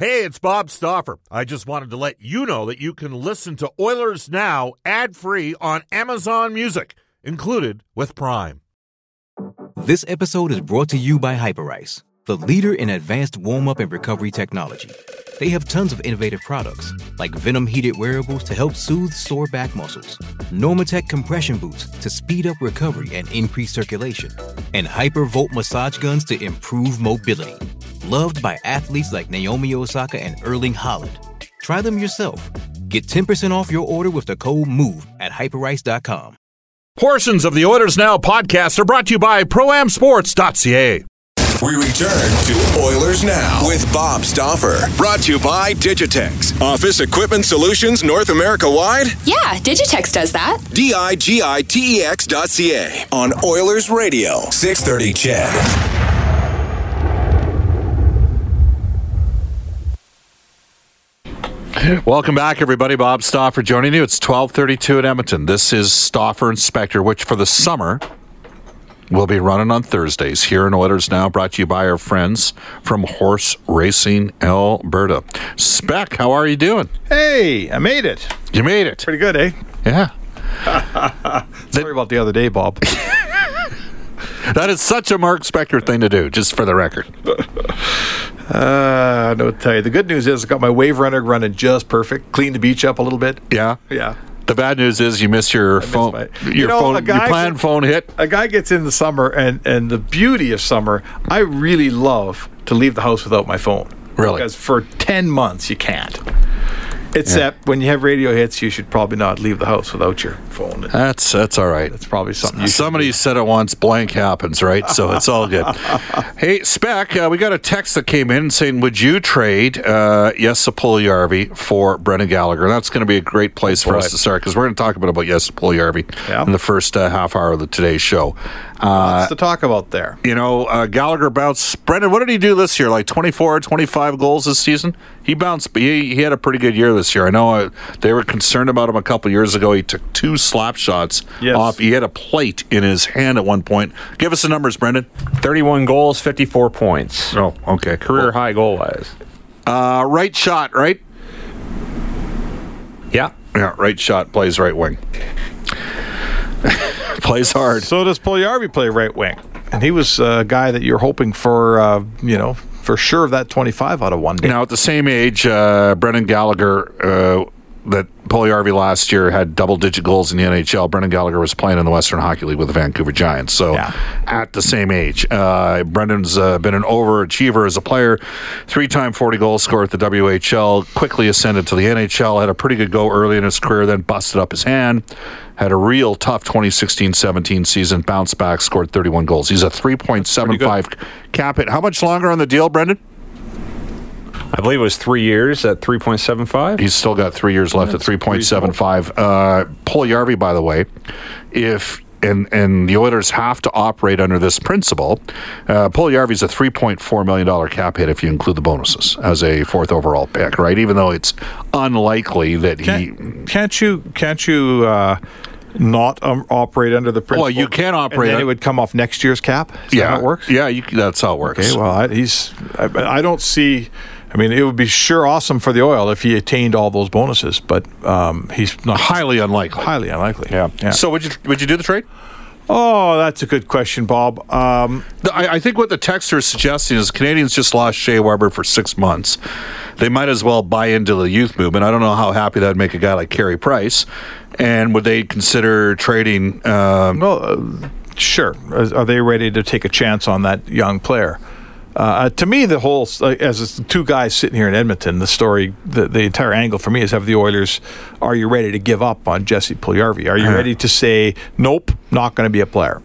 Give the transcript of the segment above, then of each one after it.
Hey, it's Bob Stauffer. I just wanted to let you know that you can listen to Oilers Now ad free on Amazon Music, included with Prime. This episode is brought to you by Hyperice, the leader in advanced warm up and recovery technology. They have tons of innovative products, like Venom heated wearables to help soothe sore back muscles, Normatec compression boots to speed up recovery and increase circulation, and Hypervolt massage guns to improve mobility loved by athletes like Naomi Osaka and Erling Haaland. Try them yourself. Get 10% off your order with the code MOVE at hyperice.com. Portions of the Oilers Now podcast are brought to you by ProAmSports.ca. We return to Oilers Now with Bob Stauffer. Brought to you by Digitex. Office Equipment Solutions North America wide? Yeah, Digitex does that. D I G I T E X dot C A on Oilers Radio. 630 CHED. Welcome back, everybody. Bob Stauffer joining you. It's 1232 at Edmonton. This is Stauffer Inspector, which for the summer will be running on Thursdays here in Oilers Now, brought to you by our friends from Horse Racing Alberta. Spec, how are you doing? Hey, I made it. You made it. Pretty good, eh? Yeah. Sorry about the other day, Bob. That is such a Mark Spector thing to do, just for the record. I Uh, no, tell you. The good news is I got my wave runner running just perfect. Cleaned the beach up a little bit. Yeah. Yeah. The bad news is you missed your phone. my- your You know, phone. your planned that- phone hit. A guy gets in the summer, and and the beauty of summer, I really love to leave the house without my phone. Really? Because for ten months you can't. Except when you have radio hits, you should probably not leave the house without your phone. That's that's all right. That's probably something. Somebody said it once, blank happens, right? So it's all good. hey, Spec, uh, we got a text that came in saying, would you trade uh, for Brendan Gallagher? And that's going to be a great place for Boy. us to start because we're going to talk a bit about Jesse Puljujärvi Yeah. in the first uh, half hour of the today's show. Uh, Lots to talk about there. you know, uh, Gallagher bounced. Brendan, what did he do this year? Like 24, 25 goals this season? He bounced. He, he had a pretty good year this year. I know uh, they were concerned about him a couple years ago. He took two slap shots Yes. off. He had a plate in his hand at one point. Give us the numbers, Brendan. 31 goals, 54 points. Oh, okay. Career high goal wise. Uh, right shot, right? Yeah. Yeah, right shot. Plays right wing. plays hard. So does Puljujärvi play right wing, and he was a guy that you're hoping for, uh, you know, for sure of that 25 out of one day. Now, at the same age, uh, Brendan Gallagher, uh, that Puljujärvi last year had double-digit goals in the NHL. Brendan Gallagher was playing in the Western Hockey League with the Vancouver Giants. So, Yeah. at the same age, uh, Brendan's uh, been an overachiever as a player. Three-time 40-goal scorer at the WHL. Quickly ascended to the NHL. Had a pretty good go early in his career. Then busted up his hand. Had a real tough 2016-17 season. Bounced back. Scored 31 goals. He's a 3.75 cap hit. How much longer on the deal, Brendan? I believe it was three years at 3.75. He's still got three years left at three point seven five. Uh, Puljujärvi, by the way, if and and the Oilers have to operate under this principle. Uh, Puljujärvi's a three point four million dollar cap hit if you include the bonuses as a fourth overall pick, right? Even though it's unlikely that he. Can't, can't you? Can't you? Uh, not um, operate under the principle. Well, you can operate and then it would come off next year's cap. Is that yeah, how it works. Yeah, you, that's how it works. Okay. Well, I, he's. I, I don't see. I mean, it would be sure awesome for the oil if he attained all those bonuses, but um, he's not highly unlikely. highly unlikely. Yeah. So would you would you do the trade? oh, that's a good question, Bob. Um, I, I think what the texter is suggesting is Canadiens just lost Shea Weber for six months. They might as well buy into the youth movement. I don't know how happy that'd make a guy like Carey Price. And would they consider trading? Um, well, uh, sure. Are they ready to take a chance on that young player? Uh, to me, the whole uh, as it's two guys sitting here in Edmonton, the story, the, the entire angle for me is: Have the Oilers? Are you ready to give up on Jesse Puljujärvi? Are you ready to say nope, not going to be a player?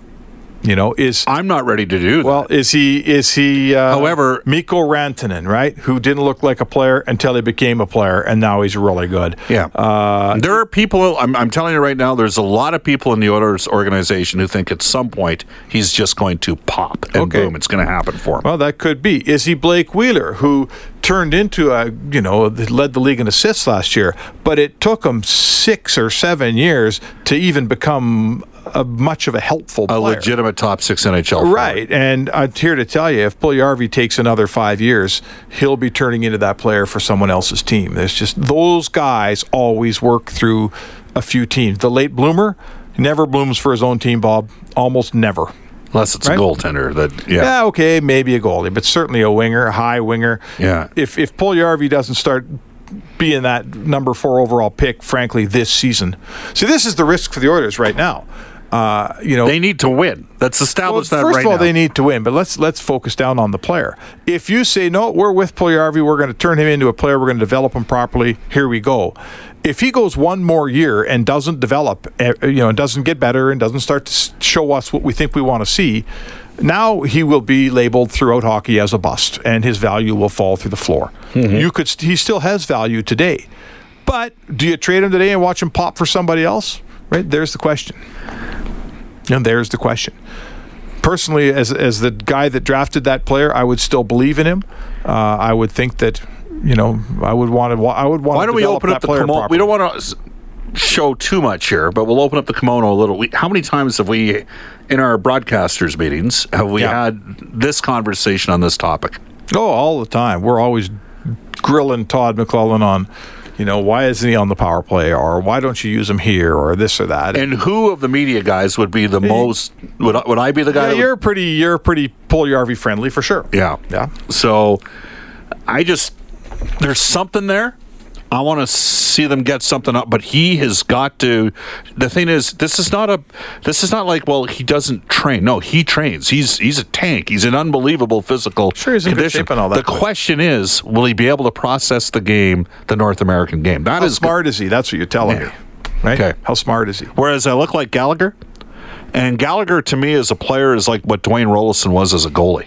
You know, is I'm not ready to do that. well, is he is he? Uh, However- Mikko Rantanen, right, who didn't look like a player until he became a player, and now he's really good. yeah. Uh, there are people, I'm, I'm telling you right now, there's a lot of people in the Oilers organization who think at some point he's just going to pop and Okay. boom, it's going to happen for him. Well, that could be. Is he Blake Wheeler, who turned into a, you know, led the league in assists last year, but it took him six or seven years to even become a much of a helpful A legitimate top six NHL. forward. Right, and I'm here to tell you, if Puljujärvi takes another five years, he'll be turning into that player for someone else's team. There's just those guys always work through a few teams. The late bloomer never blooms for his own team, Bob. Almost never. Unless it's Right? a goaltender that, yeah. Yeah, okay, maybe a goalie, but certainly a winger, a high winger. Yeah. If if Puljujärvi doesn't start being that number four overall pick, frankly, this season. See, this is the risk for the Oilers right now. Uh, you know, They need to win. That's well, established that first right of all, now. they need to win, but let's let's focus down on the player. If you say no, we're with Puljujärvi, we're going to turn him into a player, we're going to develop him properly. Here we go. If he goes one more year and doesn't develop, eh, you know, and doesn't get better and doesn't start to show us what we think we want to see, now he will be labeled throughout hockey as a bust, and his value will fall through the floor. Mm-hmm. You could, he still has value today, but do you trade him today and watch him pop for somebody else? Right there's the question. And there's the question personally, as as the guy that drafted that player, I would still believe in him. Uh, I would think that you know I would want to. I would want. Why don't we open up the kimono? We don't want to show too much here, but we'll open up the kimono a little. We, how many times have we, in our broadcasters meetings, have we Yeah. had this conversation on this topic? Oh, all the time. We're always grilling Todd McLellan on. You know, why isn't he on the power play, or why don't you use him here, or this or that? And who of the media guys would be the most? Would I, would I be the guy? yeah, you're pretty. You're pretty Puljujärvi friendly for sure. Yeah. Yeah. So I just there's something there. I want to see them get something up, but he has got to. The thing is, this is not a. This is not like well, he doesn't train. No, he trains. He's he's a tank. He's an unbelievable physical Sure, he's in good condition. shape and all that, the question is, will he be able to process the game, the North American game? That How is smart is he? That's what you're telling Yeah. me, right? Okay. How smart is he? Whereas I look like Gallagher, and Gallagher to me as a player is like what Dwayne Roloson was as a goalie.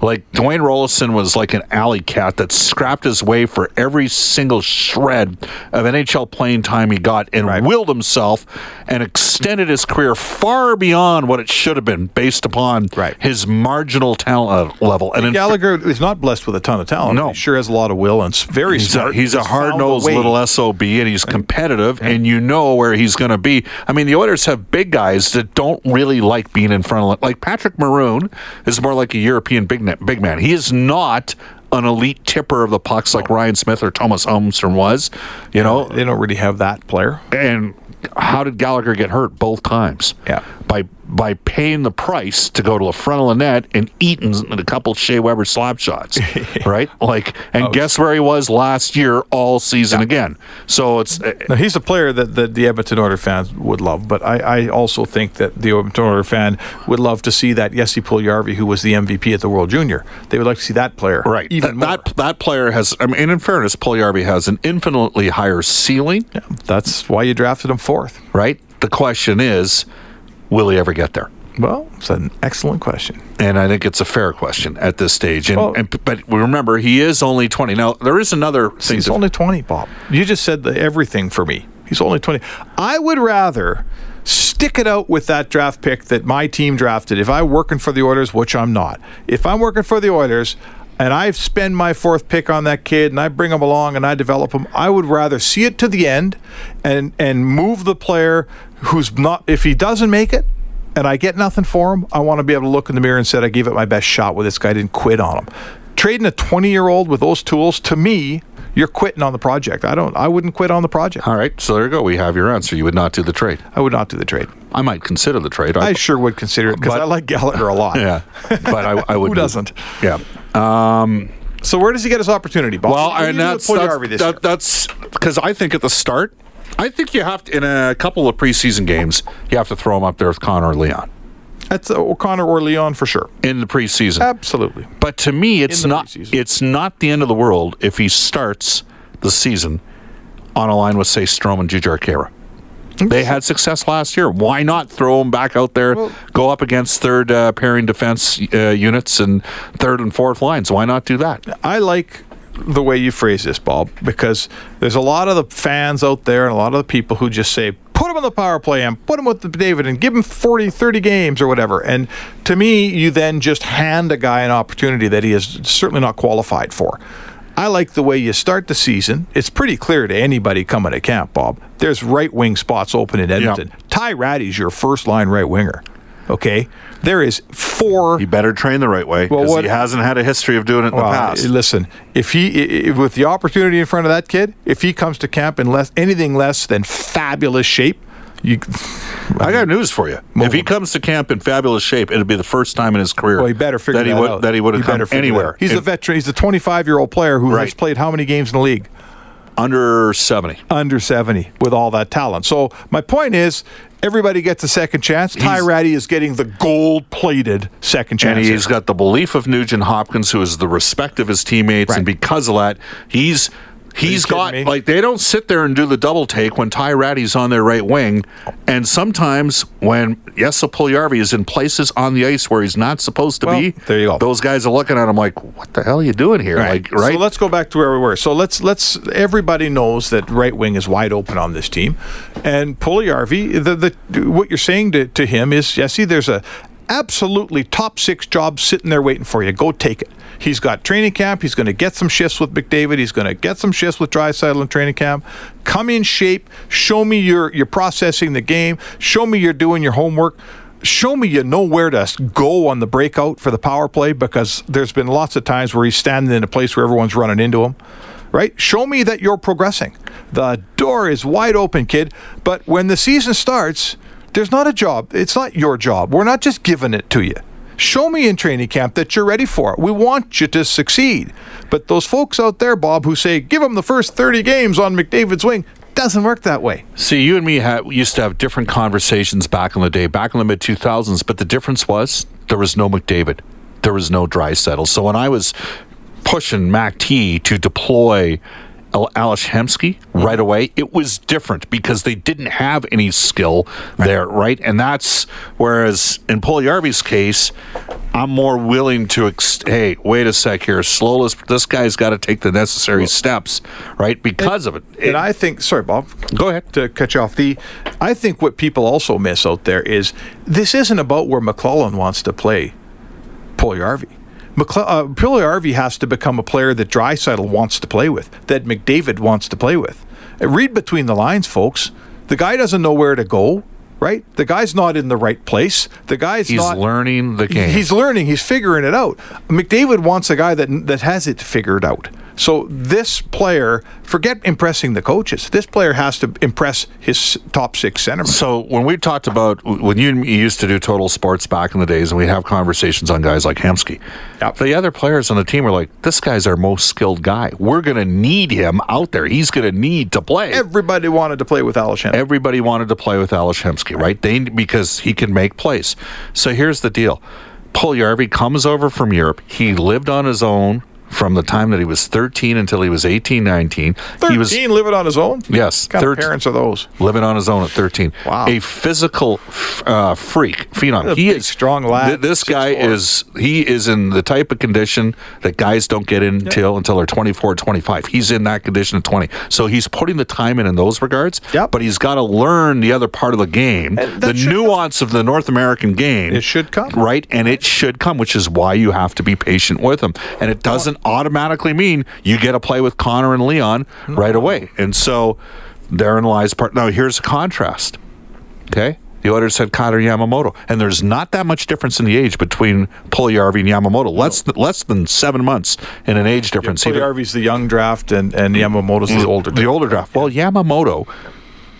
Like Dwayne Roloson was like an alley cat that scrapped his way for every single shred of NHL playing time he got and Right. willed himself and extended his career far beyond what it should have been based upon Right. his marginal talent level. And Gallagher is not blessed with a ton of talent. No. he sure has a lot of will and very He's a, smart. he's a hard nosed little SOB and he's competitive and you know where he's going to be. I mean, the Oilers have big guys that don't really like being in front of like Patrick Maroon is more like a European big big man. He is not an elite tipper of the pucks like Ryan Smyth or Tomas Holmstrom was, you know. They don't really have that player. And how did Gallagher get hurt both times? Yeah. By by paying the price to go to the front of the net and eating a couple Shea Weber slap shots, right? Like, and guess where he was last year, all season again. So it's uh, Now he's a player that, that the Edmonton Oilers fans would love, but I, I also think that the Edmonton Oilers fan would love to see that Yessi Puljujärvi, who was the MVP at the World Junior. They would like to see that player, right. Even that, that that player has. I mean, in fairness, Puljujärvi has an infinitely higher ceiling, Yeah, that's why you drafted him fourth. right? The question is, will he ever get there? Well, it's an excellent question. And I think it's a fair question at this stage. And, Well- and but remember, he is only twenty. Now there is another thing. He's to- only 20, Bob. You just said the, everything for me. He's only 20. I would rather stick it out with that draft pick that my team drafted. If I'm working for the Oilers, which I'm not, if I'm working for the Oilers and I spend my fourth pick on that kid and I bring him along and I develop him, I would rather see it to the end and and move the player who's not. If he doesn't make it. And I get nothing for him. I want to be able to look in the mirror and say I gave it my best shot with this guy. I didn't quit on him. Trading a 20 year old with those tools, to me, you're quitting on the project. I don't. I wouldn't quit on the project. All right, so there you go. We have your answer. You would not do the trade. I would not do the trade. I might consider the trade. I sure would consider it because I like Gallagher a lot. yeah, but I, I would. Who doesn't? Yeah. Um, So where does he get his opportunity, Bob? well, What do you and that's that's, this that, because I think at the start, I think you have to in a couple of preseason games, you have to throw him up there with Connor Leon That's O'Connor or Leon for sure. in the preseason. Absolutely. But to me, it's not. preseason. It's not the end of the world if he starts the season on a line with say Strome and Jujhar Khaira. They had success last year. Why not throw him back out there, Well- go up against third uh, pairing defense uh, units and third and fourth lines? Why not do that? I like the way you phrase this, Bob, because there's a lot of the fans out there and a lot of the people who just say, put him on the power play and put him with the David and give him 40, 30 games or whatever. And to me, you then just hand a guy an opportunity that he is certainly not qualified for. I like the way you start the season. It's pretty clear to anybody coming to camp, Bob. There's right wing spots open in Edmonton. Ty Rattie's your first line right winger. Okay, there is four. You better train the right way Well, because what- he hasn't had a history of doing it in Well, the past. Eh, listen, if he i- i- with the opportunity in front of that kid, if he comes to camp in less anything less than fabulous shape, you I got news for you. If he comes to camp in fabulous shape, it'll be the first time in his career well, he better figure that he would out. that he would have He come anywhere. He's a veteran. He's a 25 year old player who has played how many games in the league? under seventy. under 70 with all that talent. So my point is, everybody gets a second chance. Ty Rattie is getting the gold-plated second chance. And he's got the belief of Nugent Hopkins, who is the respect of his teammates, and because of that, he's he's got me? like they don't sit there and do the double take when Ty Rattie's on their right wing, and sometimes when Jesse Puljarvi is in places on the ice where he's not supposed to Well, be. there you go. Those guys are looking at him like, "What the hell are you doing here?" Like, right? So let's go back to where we were. So let's let's everybody knows that right wing is wide open on this team, and Puliarvi, the the what you're saying to, to him is, yes, see, there's a absolutely top six job sitting there waiting for you. Go take it. He's got training camp. He's going to get some shifts with McDavid. He's going to get some shifts with Draisaitl in training camp. Come in shape. Show me you're you're processing the game. Show me you're doing your homework show me you know where to go on the breakout for the power play because there's been lots of times where he's standing in a place where everyone's running into him. Right? Show me that you're progressing. The door is wide open, kid. But when the season starts, there's not a job. It's not your job. We're not just giving it to you. Show me in training camp that you're ready for it. We want you to succeed. But those folks out there, Bob, who say, give them the first 30 games on McDavid's wing, doesn't work that way. See, you and me ha- used to have different conversations back in the day, back in the mid 2000s, but the difference was there was no McDavid, there was no Draisaitl. So when I was pushing Mac to deploy Ales Hemsky right away, it was different because they didn't have any skill there, right? And that's whereas in Puliarvi's case, I'm more willing to, ex- hey, wait a sec here, slow this, this guy's got to take the necessary steps, right? Because of it. It- And I think, sorry, Bob. Go ahead. To cut you off. The, I think what people also miss out there is this isn't about where McLellan wants to play Puliarvi. McCle- uh, Puliarvi has to become a player that Draisaitl wants to play with, that McDavid wants to play with. Uh, Read between the lines, folks. The guy doesn't know where to go, right? The guy's not in the right place. The guy's He's not learning the game. He's learning. He's figuring it out. McDavid wants a guy that that has it figured out. So this player, forget impressing the coaches. This player has to impress his top six centermen. So when we talked about when you used to do total sports back in the days, and we have conversations on guys like Hemsky, Yep. the other players on the team were like, "This guy's our most skilled guy. We're going to need him out there. He's going to need to play." Everybody wanted to play with Alishan. Everybody wanted to play with Ales Hemsky, right? They because he can make plays. So here's the deal: Puljärvi comes over from Europe. He lived on his own from the time that he was 13 until he was 18, 19. He was living on his own. Yes, What kind of 13. parents are those? living on his own at 13. Wow. A physical uh, freak, phenom. A he big, is strong lad, th- this guy 6'4". is he is in the type of condition that guys don't get in until until they're 24, 25. He's in that condition at 20. So he's putting the time in in those regards. Yep. But he's got to learn the other part of the game, the nuance of the North American game. It should come. Right, and it should come, which is why you have to be patient with him. And it doesn't automatically mean you get to play with Connor and Leon right away. And so therein lies part. Now, here's a contrast. Okay? The Oilers had Connor Yamamoto, and there's not that much difference in the age between Puljärvi and Yamamoto. Less th- less than seven months in an age difference. Even- Puliarvi's the young draft, and and Yamamoto's the mm, older. the older draft. Well, Yamamoto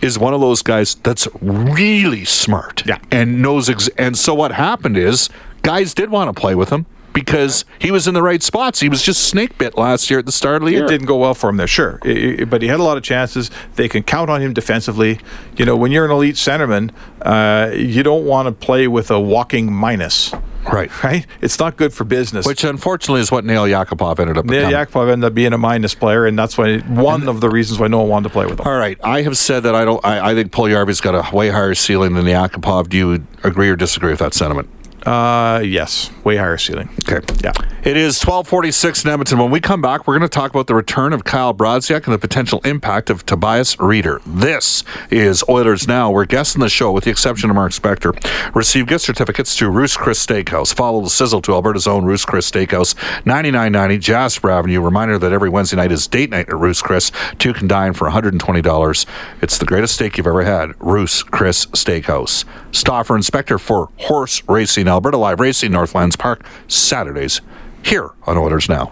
is one of those guys that's really smart Yeah. and knows. Ex- and so what happened is guys did want to play with him because he was in the right spots. He was just snake bit last year at the start of the year. It didn't go well for him there, sure, I- I- but he had a lot of chances. They can count on him defensively. You know, when you're an elite centerman, uh, you don't want to play with a walking minus, Right. right? It's not good for business. Which unfortunately is what Nail Yakupov ended up Neil becoming. Yakupov ended up being a minus player, and that's why one of the reasons why no one wanted to play with him. All right, I have said that I don't. I, I think Puljärvi's got a way higher ceiling than Yakupov. Do you agree or disagree with that sentiment? Uh, yes, way higher ceiling. Okay. Yeah. It is 1246 in Edmonton. When we come back, we're going to talk about the return of Kyle Brodziak and the potential impact of Tobias Rieder. This is Oilers Now. We're guests in the show, with the exception of Mark Spector, receive gift certificates to Ruth's Chris Steakhouse. Follow the sizzle to Alberta's own Ruth's Chris Steakhouse, 9990 Jasper Avenue. Reminder that every Wednesday night is date night at Ruth's Chris. Two can dine for $120. It's the greatest steak you've ever had. Ruth's Chris Steakhouse. Stauffer Inspector for Horse Racing, Alberta Live Racing, Northlands Park, Saturdays here on Oilers Now.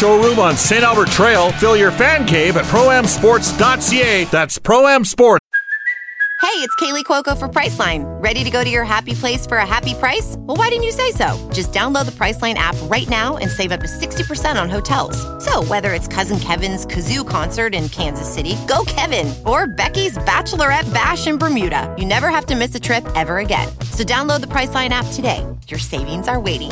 showroom on St. Albert Trail. Fill your fan cave at proamsports.ca. That's Proam Sports. Hey, it's Kaley Cuoco for Priceline. Ready to go to your happy place for a happy price? Well, why didn't you say so? Just download the Priceline app right now and save up to 60% on hotels. So, whether it's Cousin Kevin's Kazoo concert in Kansas City, go Kevin, or Becky's Bachelorette Bash in Bermuda, you never have to miss a trip ever again. So, download the Priceline app today. Your savings are waiting.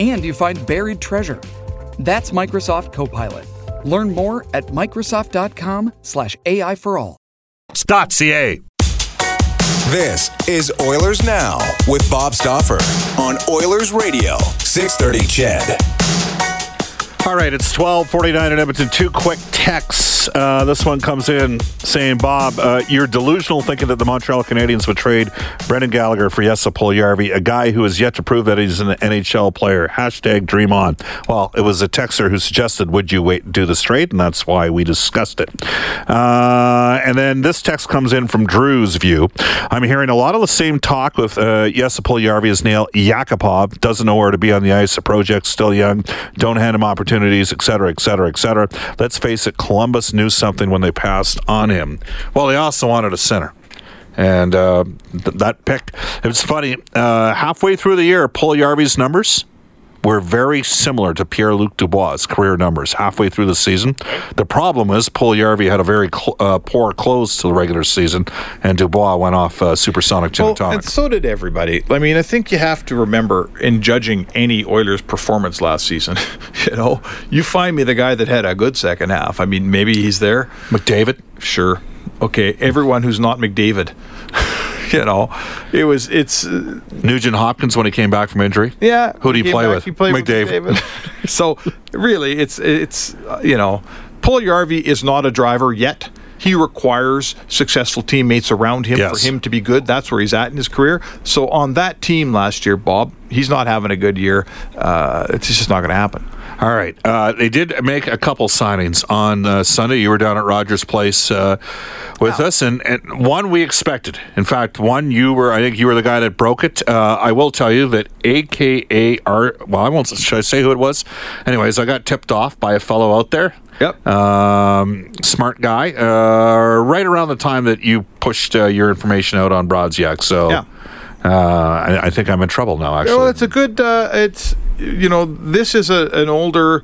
and you find buried treasure. That's Microsoft Copilot. Learn more at Microsoft.com slash AI for all. .ca. This is Oilers Now with Bob Stauffer on Oilers Radio, 630 CHED. All right, it's 1249 in Edmonton. Two quick texts. Uh, this one comes in saying, Bob, uh, you're delusional thinking that the Montreal Canadiens would trade Brendan Gallagher for Jesse Puljujarvi, a guy who has yet to prove that he's an NHL player. Hashtag dream on. Well, it was a texter who suggested, would you wait do this trade? And that's why we discussed it. Uh, and then this text comes in from Drew's view. I'm hearing a lot of the same talk with uh, Jesse Puljujarvi as Neil Yakupov. Doesn't know where to be on the ice. The project's still young. Don't hand him opportunities, et cetera, et cetera, et cetera. Let's face it, Columbus knew something when they passed on him. Well, they also wanted a center. And uh, th- that pick. It's funny. Uh, halfway through the year, Puljujarvi's numbers were very similar to Pierre Luc Dubois' career numbers halfway through the season. The problem is Puljujarvi had a very cl- uh, poor close to the regular season, and Dubois went off uh, supersonic gin Well, and tonic. and so did everybody. I mean, I think you have to remember in judging any Oilers performance last season, you know, you find me the guy that had a good second half. I mean, maybe he's there. McDavid? Sure. Okay. Everyone who's not McDavid. you know, it was, it's, uh, Nugent Hopkins when he came back from injury? yeah. Who do you play back, with? He played McDavid. with McDavid. so really, it's, it's, uh, you know, Paul Puljujarvi is not a driver yet. He requires successful teammates around him Yes. for him to be good. That's where he's at in his career. So on that team last year, Bob, he's not having a good year. Uh, it's just not going to happen. All right. Uh, they did make a couple signings on uh, Sunday. You were down at Rogers Place uh, with us, and, and one we expected. In fact, one you were, I think you were the guy that broke it. Uh, I will tell you that AKA well, I won't, should I say who it was? Anyways, I got tipped off by a fellow out there. Yep. Um, smart guy. Uh, right around the time that you pushed uh, your information out on Brodziak. So Yeah. uh, I, I think I'm in trouble now, actually. Well, it's a good. Uh, it's you know, this is a, an older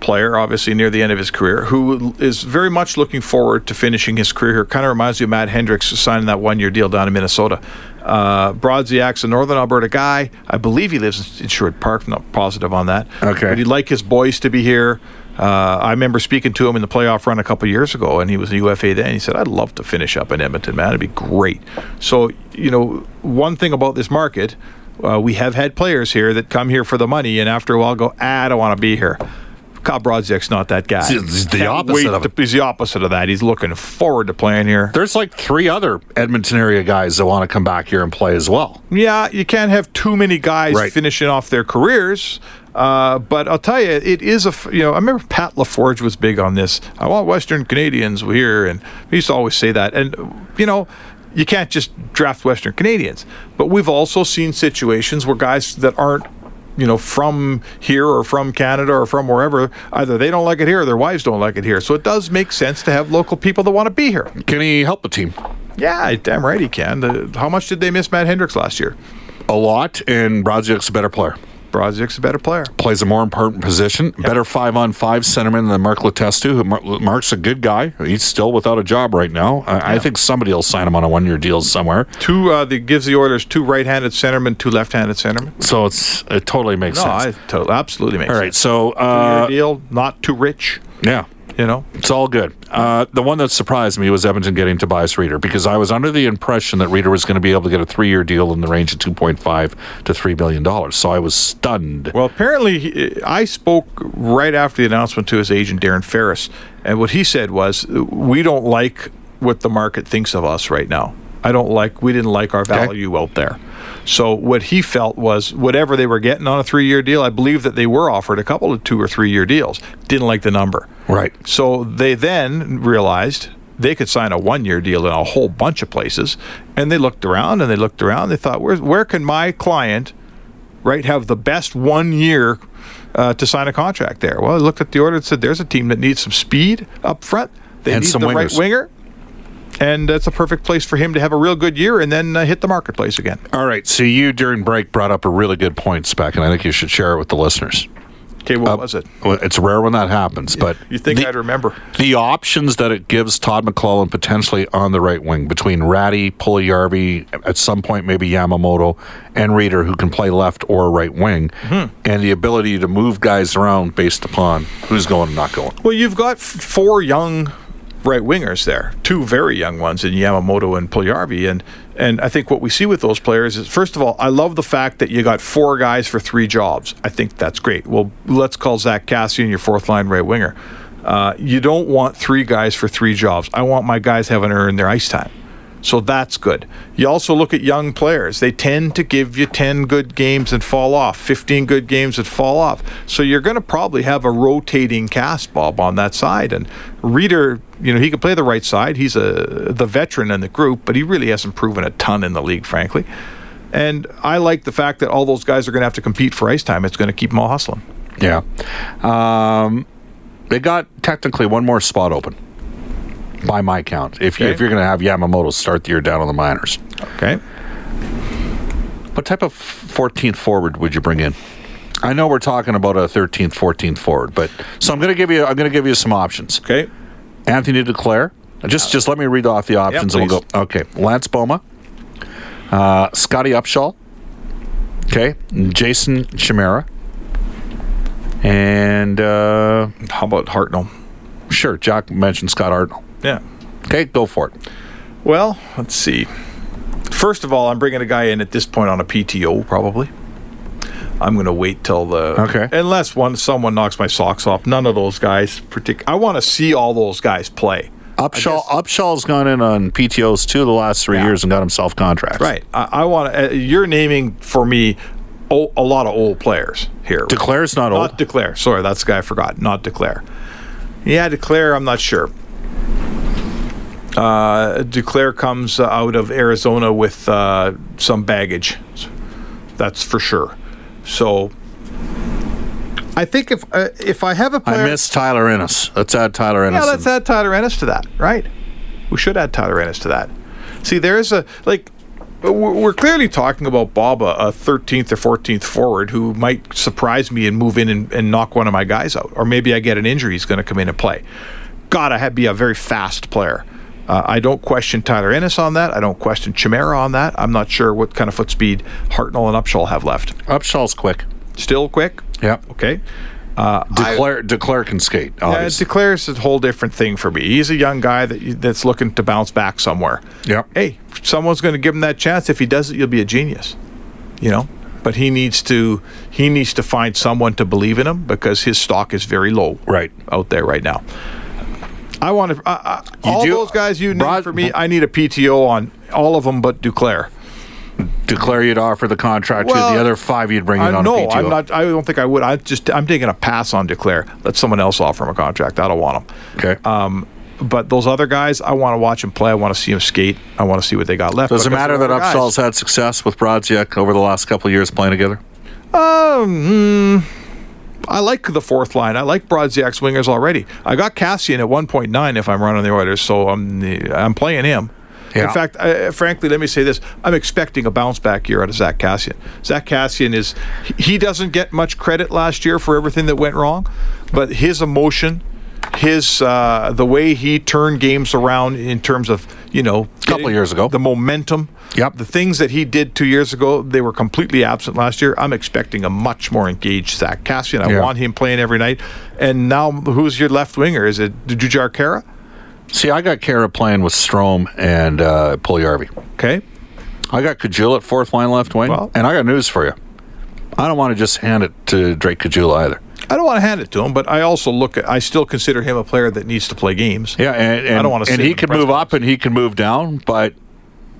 player, obviously near the end of his career, who is very much looking forward to finishing his career here. Kind of reminds me of Matt Hendricks signing that one-year deal down in Minnesota. Uh, Brodziak's a Northern Alberta guy. I believe he lives in Sherwood Park. I'm not positive on that. Okay. But he'd like his boys to be here. Uh, I remember speaking to him in the playoff run a couple years ago, and he was a UFA then. He said, "I'd love to finish up in Edmonton, man. It'd be great." So, you know, one thing about this market, uh, we have had players here that come here for the money, and after a while go, "Ah, I don't want to be here." Kyle Brodziak's not that guy. He's- the Can't opposite of to- He's the opposite of that. He's looking forward to playing here. There's like three other Edmonton area guys that want to come back here and play as well. Yeah, you can't have too many guys Right. finishing off their careers. Uh, but I'll tell you, it is a you know I remember Pat LaForge was big on this. I want Western Canadians here, and he used to always say that. And you know, you can't just draft Western Canadians. But we've also seen situations where guys that aren't you know from here or from Canada or from wherever either they don't like it here or their wives don't like it here. So it does make sense to have local people that want to be here. Can he help the team? Yeah, damn right he can. The, how much did they miss Matt Hendricks last year? A lot, and Brodziak's a better player. Brodziak's a better player. Plays a more important position. Better five on five centerman than Mark Letestu. who Mar- Mark's a good guy. He's still without a job right now. I, I think somebody will sign him on a one year deal somewhere. Two uh, that gives the orders two right-handed centermen, two left-handed centermen. So it's it totally makes No, sense. totally, absolutely makes All right, sense. so uh, deal, not too rich. yeah, You know, It's all good. Uh, the one that surprised me was Edmonton getting Tobias Rieder because I was under the impression that Rieder was going to be able to get a three-year deal in the range of two point five to three billion dollars. So I was stunned. well, apparently he, I spoke right after the announcement to his agent Darren Ferris, and what he said was, "We don't like what the market thinks of us right now. I don't like. We didn't like our value out there." So what he felt was whatever they were getting on a three-year deal, I believe that they were offered a couple of two or three-year deals. Didn't like the number. Right. So they then realized they could sign a one year deal in a whole bunch of places. And they looked around and they looked around. They thought, where, where can my client, right, have the best one year uh, to sign a contract there? Well, they looked at the order and said, there's a team that needs some speed up front. They And need some the right winger. And that's a perfect place for him to have a real good year and then uh, hit the marketplace again. All right. So you during break brought up a really good point, Spec, and I think you should share it with the listeners. Okay, what was it? Well, it's rare when that happens, but You think the, I'd remember? the options that it gives Todd McLellan potentially on the right wing between Rattie, Puliarvi, at some point maybe Yamamoto, and Rieder, who can play left or right wing, Mm-hmm. and the ability to move guys around based upon who's going and not going. Well, you've got f- four young right wingers there, two very young ones in Yamamoto and Puljärvi, and and I think what we see with those players is first of all, I love the fact that you got four guys for three jobs. I think that's great. Well, let's call Zack Kassian your fourth line right winger. Uh, you don't want three guys for three jobs. I want my guys having earned their ice time. So that's good. You also look at young players. They tend to give you 10 good games and fall off, 15 good games and fall off. So you're going to probably have a rotating cast, Bob, on that side. And Rieder, you know, he can play the right side. He's a the veteran in the group, but he really hasn't proven a ton in the league, frankly. And I like the fact that all those guys are going to have to compete for ice time. It's going to keep them all hustling. Yeah. Um, they got technically one more spot open, by my count. If, you, if you're going to have Yamamoto start the year down on the minors, Okay. what type of 14th forward would you bring in? I know we're talking about a 13th, 14th forward, but so I'm going to give you I'm going to give you some options. Okay. Anthony Duclair. Just just let me read off the options and we'll go. Okay, Lance Bouma, uh, Scottie Upshall. Okay, Jason Chimera, and uh, How about Hartnell? sure, Jack mentioned Scott Arnold. Yeah. Okay, go for it. Well, let's see. First of all, I'm bringing a guy in at this point on a PTO, probably. I'm going to wait till the Okay. unless one someone knocks my socks off. None of those guys partic- I want to see all those guys play. Upshall Upshall's gone in on PTOs two of the last three Yeah. years and got himself contracts. Right. I, I want. Uh, you're naming for me o- a lot of old players here. Duclair's not old. Not Duclair. Sorry, that's the guy I forgot. Not Duclair. Yeah, Duclair. I'm not sure. Uh, Duclair comes uh, out of Arizona with uh, some baggage. That's for sure. So, I think if uh, if I have a player, I miss Tyler Ennis. Let's add Tyler Ennis. yeah, let's add Tyler Ennis to that. Right. We should add Tyler Ennis to that. See, there's a like. We're we're clearly talking about Bob, a a 13th or 14th forward who might surprise me and move in and, and knock one of my guys out. Or maybe I get an injury, he's going to come in and play. Gotta have, be a very fast player. Uh, I don't question Tyler Ennis on that. I don't question Chimera on that. I'm not sure what kind of foot speed Hartnell and Upshall have left. Upshall's quick. Still quick? Yep. Okay. Uh, I- Duclair Duclair can skate. yeah, Obviously. Duclair's a whole different thing for me. He's a young guy that that's looking to bounce back somewhere. Yep. Hey, someone's going to give him that chance. If he does it, you'll be a genius. You know. but he needs to he needs to find someone to believe in him because his stock is very low Right. out there right now. I want to all do- those guys you named Rod- for me. I need a PTO on all of them, but Duclair. Declare you'd offer the contract to the other five you'd bring in I, on no. I'm not. I don't think I would. I just I'm taking a pass on Duclair. Let someone else offer him a contract. I don't want him. Okay. Um, but those other guys, I want to watch them play. I want to see them skate. I want to see what they got left. Does it matter that Upshall's had success with Brodziak over the last couple of years playing together? Um, hmm, I like the fourth line. I like Brodziak's wingers already. I got Kassian at 1.9 if I'm running the Oilers, so I'm I'm playing him. Yeah. In fact, uh, frankly, let me say this: I'm expecting a bounce back year out of Zack Kassian. Zack Kassian is he doesn't get much credit last year for everything that went wrong, but his emotion, his uh, the way he turned games around in terms of you know A couple years ago. the momentum. Yep. The things that he did two years ago, they were completely absent last year. I'm expecting a much more engaged Zack Kassian. I Yeah. want him playing every night. And now, who's your left winger? Is it Jujhar Khaira? See, I got Khaira playing with Strome and uh, Puljujärvi. Okay. I got Caggiula at fourth line left wing, Well- and I got news for you. I don't want to just hand it to Drake Caggiula either. I don't want to hand it to him, but I also look at, I still consider him a player that needs to play games. Yeah, and, and I don't wanna and he can move up and he can move down, but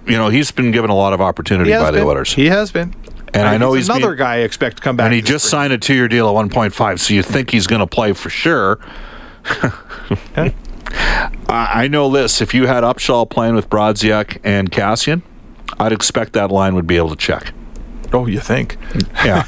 you know he's been given a lot of opportunity by the been. Oilers, He has been. and I know he's another being- guy I expect to come back. and he just spring. signed a two-year deal at 1.5. So you think he's going to play for sure? I I know this: if you had Upshall playing with Brodziak and Kassian, I'd expect that line would be able to check. Oh, you think? Yeah.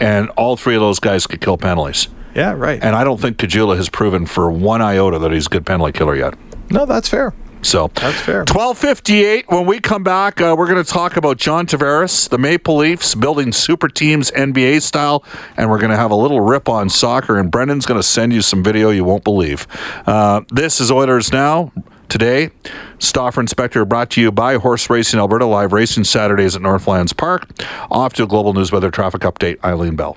and all three of those guys could kill penalties. Yeah, right. And I don't think Caggiula has proven for one iota that he's a good penalty killer yet. no, that's fair. So That's fair. 1258. When we come back, uh, we're going to talk about John Tavares, the Maple Leafs building super teams NBA style, and we're going to have a little rip on soccer. And Brendan's going to send you some video you won't believe. Uh, this is Oilers Now. Today, Stauffer Inspector brought to you by Horse Racing Alberta, live racing Saturdays at Northlands Park. Off to a global news weather traffic update, Eileen Bell.